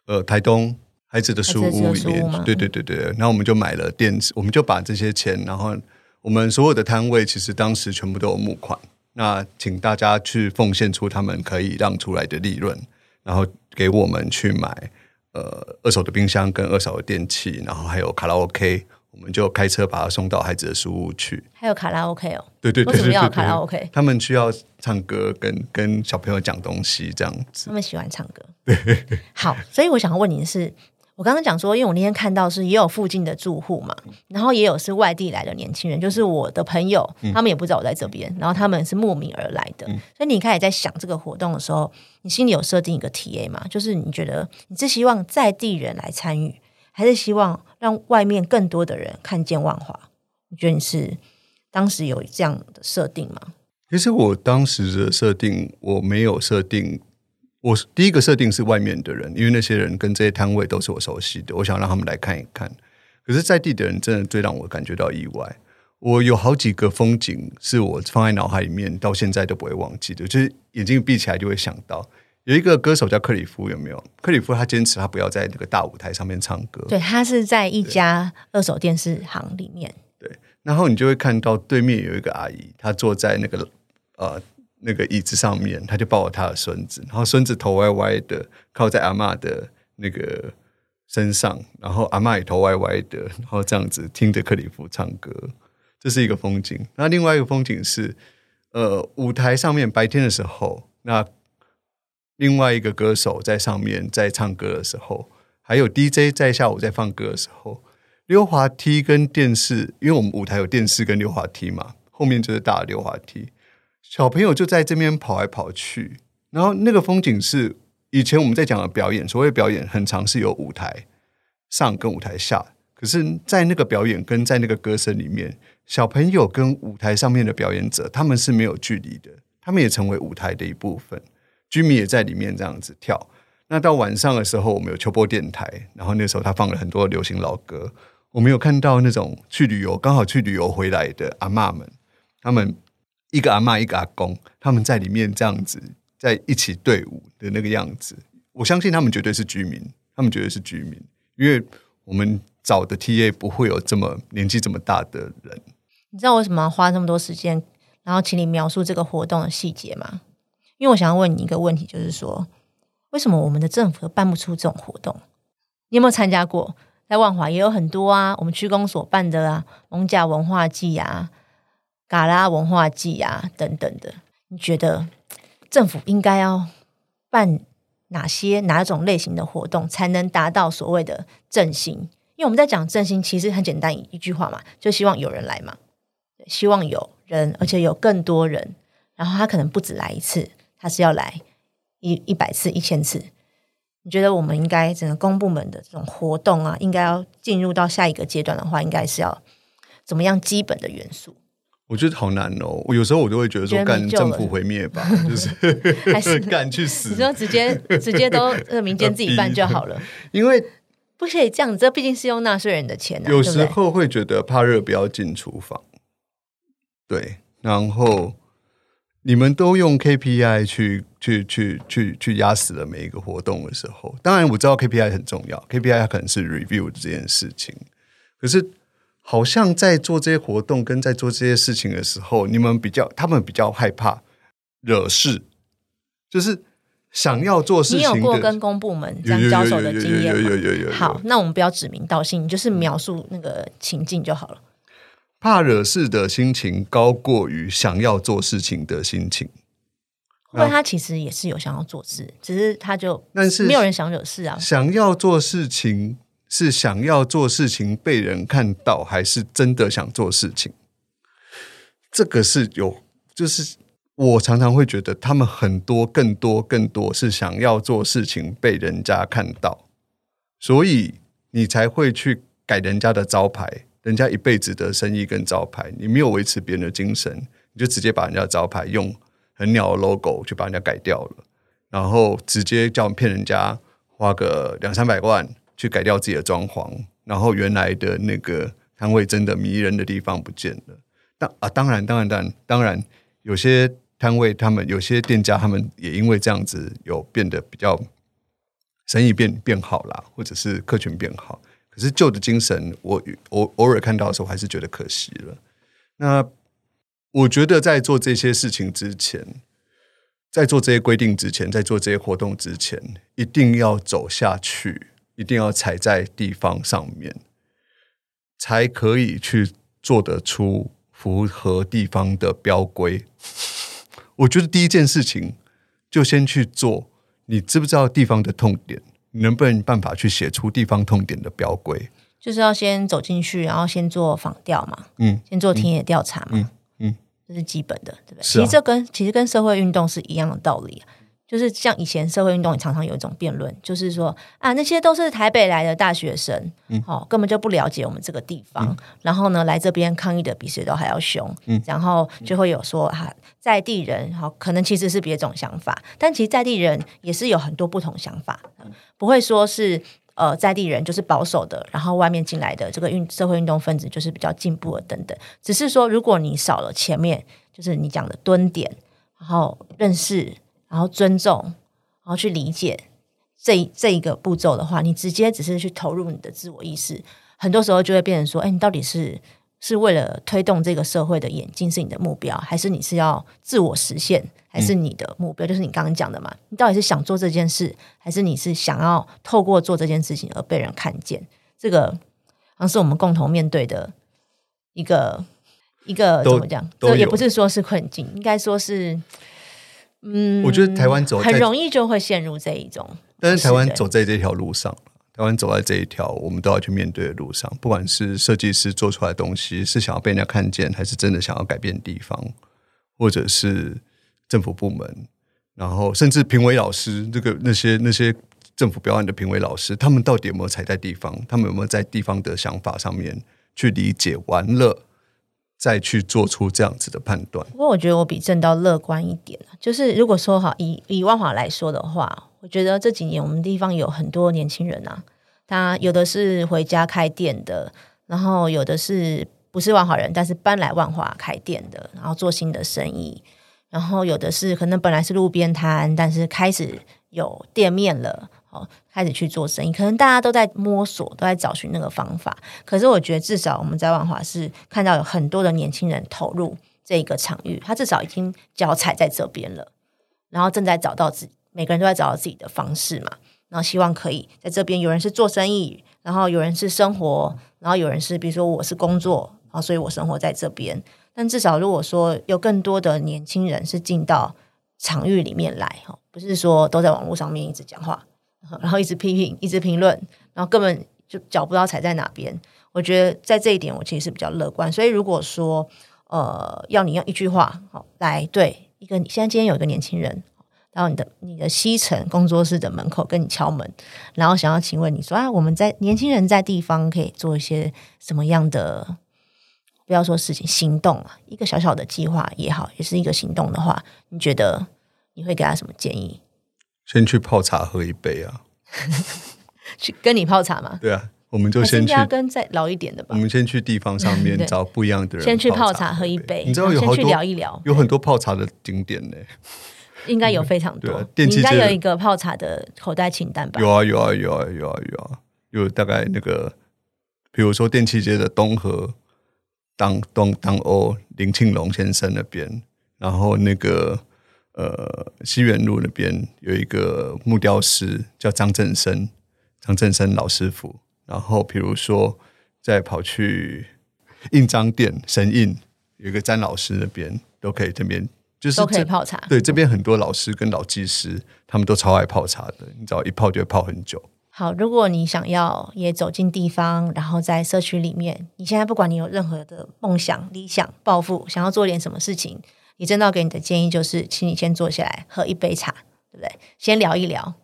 呃台东孩子的书屋里面，对对对对。然后我们就买了电子，我们就把这些钱，然后我们所有的摊位其实当时全部都有募款，那请大家去奉献出他们可以让出来的利润，然后给我们去买呃二手的冰箱跟二手的电器，然后还有卡拉 OK。我们就开车把他送到孩子的书屋去，还有卡拉 OK 哦，对对对，为什么要卡拉 OK？他们需要唱歌，跟跟小朋友讲东西这样子。他们喜欢唱歌，对。好，所以我想问你的是，我刚刚讲说，因为我那天看到是也有附近的住户嘛，然后也有是外地来的年轻人，就是我的朋友，他们也不知道我在这边，然后他们是慕名而来的。所以你开始在想这个活动的时候，你心里有设定一个 TA 嘛？就是你觉得你是希望在地人来参与？还是希望让外面更多的人看见万华？你觉得你是当时有这样的设定吗？其实我当时的设定，我没有设定。我第一个设定是外面的人，因为那些人跟这些摊位都是我熟悉的，我想让他们来看一看。可是，在地的人真的最让我感觉到意外。我有好几个风景是我放在脑海里面，到现在都不会忘记的，就是眼睛闭起来就会想到。有一个歌手叫克里夫，有没有？克里夫他坚持他不要在那个大舞台上面唱歌，对他是在一家二手电视行里面。对，然后你就会看到对面有一个阿姨，她坐在那个呃。那个椅子上面，她就抱着她的孙子，然后孙子头歪歪的靠在阿妈的那个身上，然后阿妈也头歪歪的，然后这样子听着克里夫唱歌，这是一个风景。那另外一个风景是，呃，舞台上面白天的时候，那另外一个歌手在上面在唱歌的时候，还有 DJ 在下午在放歌的时候，溜滑梯跟电视，因为我们舞台有电视跟溜滑梯嘛，后面就是大溜滑梯。小朋友就在这边跑来跑去，然后那个风景是以前我们在讲的表演，所谓表演很长是有舞台上跟舞台下，可是，在那个表演跟在那个歌声里面，小朋友跟舞台上面的表演者他们是没有距离的，他们也成为舞台的一部分，居民也在里面这样子跳。那到晚上的时候，我们有秋波电台，然后那时候他放了很多流行老歌，我们有看到那种去旅游刚好去旅游回来的阿妈们，他们。一个阿妈，一个阿公，他们在里面这样子在一起队伍的那个样子，我相信他们绝对是居民，他们绝对是居民，因为我们找的 T A 不会有这么年纪这么大的人。你知道为什么要花这么多时间，然后请你描述这个活动的细节吗？因为我想要问你一个问题，就是说，为什么我们的政府办不出这种活动？你有没有参加过？在万华也有很多啊，我们区公所办的啊，蒙甲文化季啊。嘎拉文化季啊，等等的，你觉得政府应该要办哪些哪种类型的活动，才能达到所谓的振兴？因为我们在讲振兴，其实很简单一句话嘛，就希望有人来嘛，希望有人，而且有更多人，然后他可能不止来一次，他是要来一一百次、一千次。你觉得我们应该整个公部门的这种活动啊，应该要进入到下一个阶段的话，应该是要怎么样基本的元素？我觉得好难哦！我有时候我都会觉得说，干政府毁灭吧，[LAUGHS] 就是还是 [LAUGHS] 干去死。你说直接 [LAUGHS] 直接都民间自己办就好了，因为不可以这样，这毕竟是用纳税人的钱。有时候会觉得怕热，不要进厨房。对，然后你们都用 KPI 去去去去去压死了每一个活动的时候，当然我知道 KPI 很重要，KPI 它可能是 review 这件事情，可是。好像在做这些活动跟在做这些事情的时候，你们比较，他们比较害怕惹事，就是想要做事情。你有过跟公部门这样交手的经验吗？有有有有。好，那我们不要指名道姓，就是描述那个情境就好了。怕惹事的心情高过于想要做事情的心情。因为他其实也是有想要做事，只是他就但是没有人想惹事啊。想要做事情。是想要做事情被人看到，还是真的想做事情？这个是有，就是我常常会觉得他们很多、更多、更多是想要做事情被人家看到，所以你才会去改人家的招牌，人家一辈子的生意跟招牌，你没有维持别人的精神，你就直接把人家的招牌用很鸟的 logo 去把人家改掉了，然后直接叫骗人家花个两三百万。去改掉自己的装潢，然后原来的那个摊位真的迷人的地方不见了。当啊，当然，当然，当然，当然，有些摊位他们有些店家他们也因为这样子有变得比较生意变变好了，或者是客群变好。可是旧的精神，我偶偶尔看到的时候，还是觉得可惜了。那我觉得在做这些事情之前，在做这些规定之前，在做这些活动之前，一定要走下去。一定要踩在地方上面，才可以去做得出符合地方的标规。我觉得第一件事情就先去做，你知不知道地方的痛点？你能不能办法去写出地方痛点的标规？就是要先走进去，然后先做访调嘛，嗯，先做田野调查嘛，嗯，这是基本的，对不对？其实这跟其实跟社会运动是一样的道理。就是像以前社会运动也常常有一种辩论，就是说啊，那些都是台北来的大学生，嗯哦，根本就不了解我们这个地方，然后呢，来这边抗议的比谁都还要凶，嗯然后就会有说啊，在地人好，可能其实是别种想法，但其实在地人也是有很多不同想法，不会说是呃在地人就是保守的，然后外面进来的这个运社会运动分子就是比较进步的等等，只是说如果你少了前面就是你讲的蹲点，然后认识。然后尊重，然后去理解这这一个步骤的话，你直接只是去投入你的自我意识，很多时候就会变成说：哎，你到底是是为了推动这个社会的演进是你的目标，还是你是要自我实现，还是你的目标就是你刚刚讲的嘛？你到底是想做这件事，还是你是想要透过做这件事情而被人看见？这个好像是我们共同面对的一个一个怎么讲？这也不是说是困境，应该说是。嗯，我觉得台湾走很容易就会陷入这一种。但是台湾走在这条路上，台湾走在这一条我们都要去面对的路上，不管是设计师做出来的东西是想要被人家看见，还是真的想要改变地方，或者是政府部门，然后甚至评委老师，这个那些 [LAUGHS] 那些政府表演的评委老师，他们到底有没有踩在地方？他们有没有在地方的想法上面去理解完了？再去做出这样子的判断。不过，我觉得我比正道乐观一点。就是如果说哈，以以万华来说的话，我觉得这几年我们地方有很多年轻人啊，他有的是回家开店的，然后有的是不是万华人，但是搬来万华开店的，然后做新的生意，然后有的是可能本来是路边摊，但是开始有店面了。哦，开始去做生意，可能大家都在摸索，都在找寻那个方法。可是我觉得，至少我们在万华是看到有很多的年轻人投入这一个场域，他至少已经脚踩在这边了，然后正在找到自每个人都在找到自己的方式嘛。然后希望可以在这边，有人是做生意，然后有人是生活，然后有人是比如说我是工作，然后所以我生活在这边。但至少如果说有更多的年轻人是进到场域里面来，哈，不是说都在网络上面一直讲话。然后一直批评，一直评论，然后根本就脚不知道踩在哪边。我觉得在这一点，我其实是比较乐观。所以如果说，呃，要你用一句话好来对一个，你现在今天有一个年轻人，然后你的你的西城工作室的门口跟你敲门，然后想要请问你说啊，我们在年轻人在地方可以做一些什么样的，不要说事情行动啊，一个小小的计划也好，也是一个行动的话，你觉得你会给他什么建议？先去泡茶喝一杯啊！[LAUGHS] 去跟你泡茶吗？对啊，我们就先去跟再老一点的吧。我们先去地方上面找不一样的人，先去泡茶喝一杯。你知道有好多聊一聊，有很多泡茶的景点呢。应该有非常多。你应该有一个泡茶的口袋清单吧？有啊，有啊，有啊，有啊，有啊，有大概那个，比如说电器街的东河当东当欧林庆龙先生那边，然后那个。呃，西园路那边有一个木雕师叫张振生，张振生老师傅。然后，比如说再跑去印章店神印，有一个詹老师那边都可以，这边就是都可以泡茶。对，这边很多老师跟老技师，他们都超爱泡茶的。你知道，一泡就会泡很久。好，如果你想要也走进地方，然后在社区里面，你现在不管你有任何的梦想、理想、抱负，想要做点什么事情。李正道给你的建议就是，请你先坐下来喝一杯茶，对不对？先聊一聊，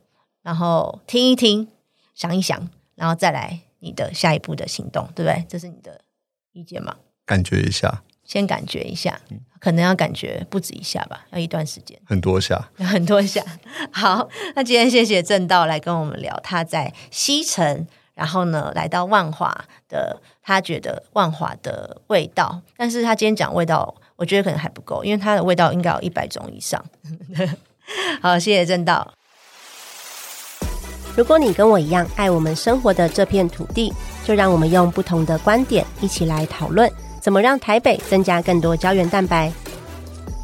然后听一听，想一想，然后再来你的下一步的行动，对不对？这是你的意见吗？感觉一下，先感觉一下，可能要感觉不止一下吧，要一段时间，很多下，[LAUGHS] 很多下。好，那今天谢谢正道来跟我们聊他在西城，然后呢来到万华的，他觉得万华的味道，但是他今天讲味道。我觉得可能还不够，因为它的味道应该有一百种以上。[LAUGHS] 好，谢谢正道。如果你跟我一样爱我们生活的这片土地，就让我们用不同的观点一起来讨论，怎么让台北增加更多胶原蛋白。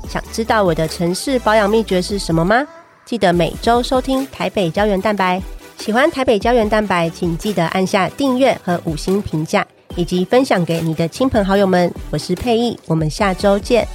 想知道我的城市保养秘诀是什么吗？记得每周收听台北胶原蛋白。喜欢台北胶原蛋白，请记得按下订阅和五星评价。以及分享给你的亲朋好友们。我是佩艺我们下周见。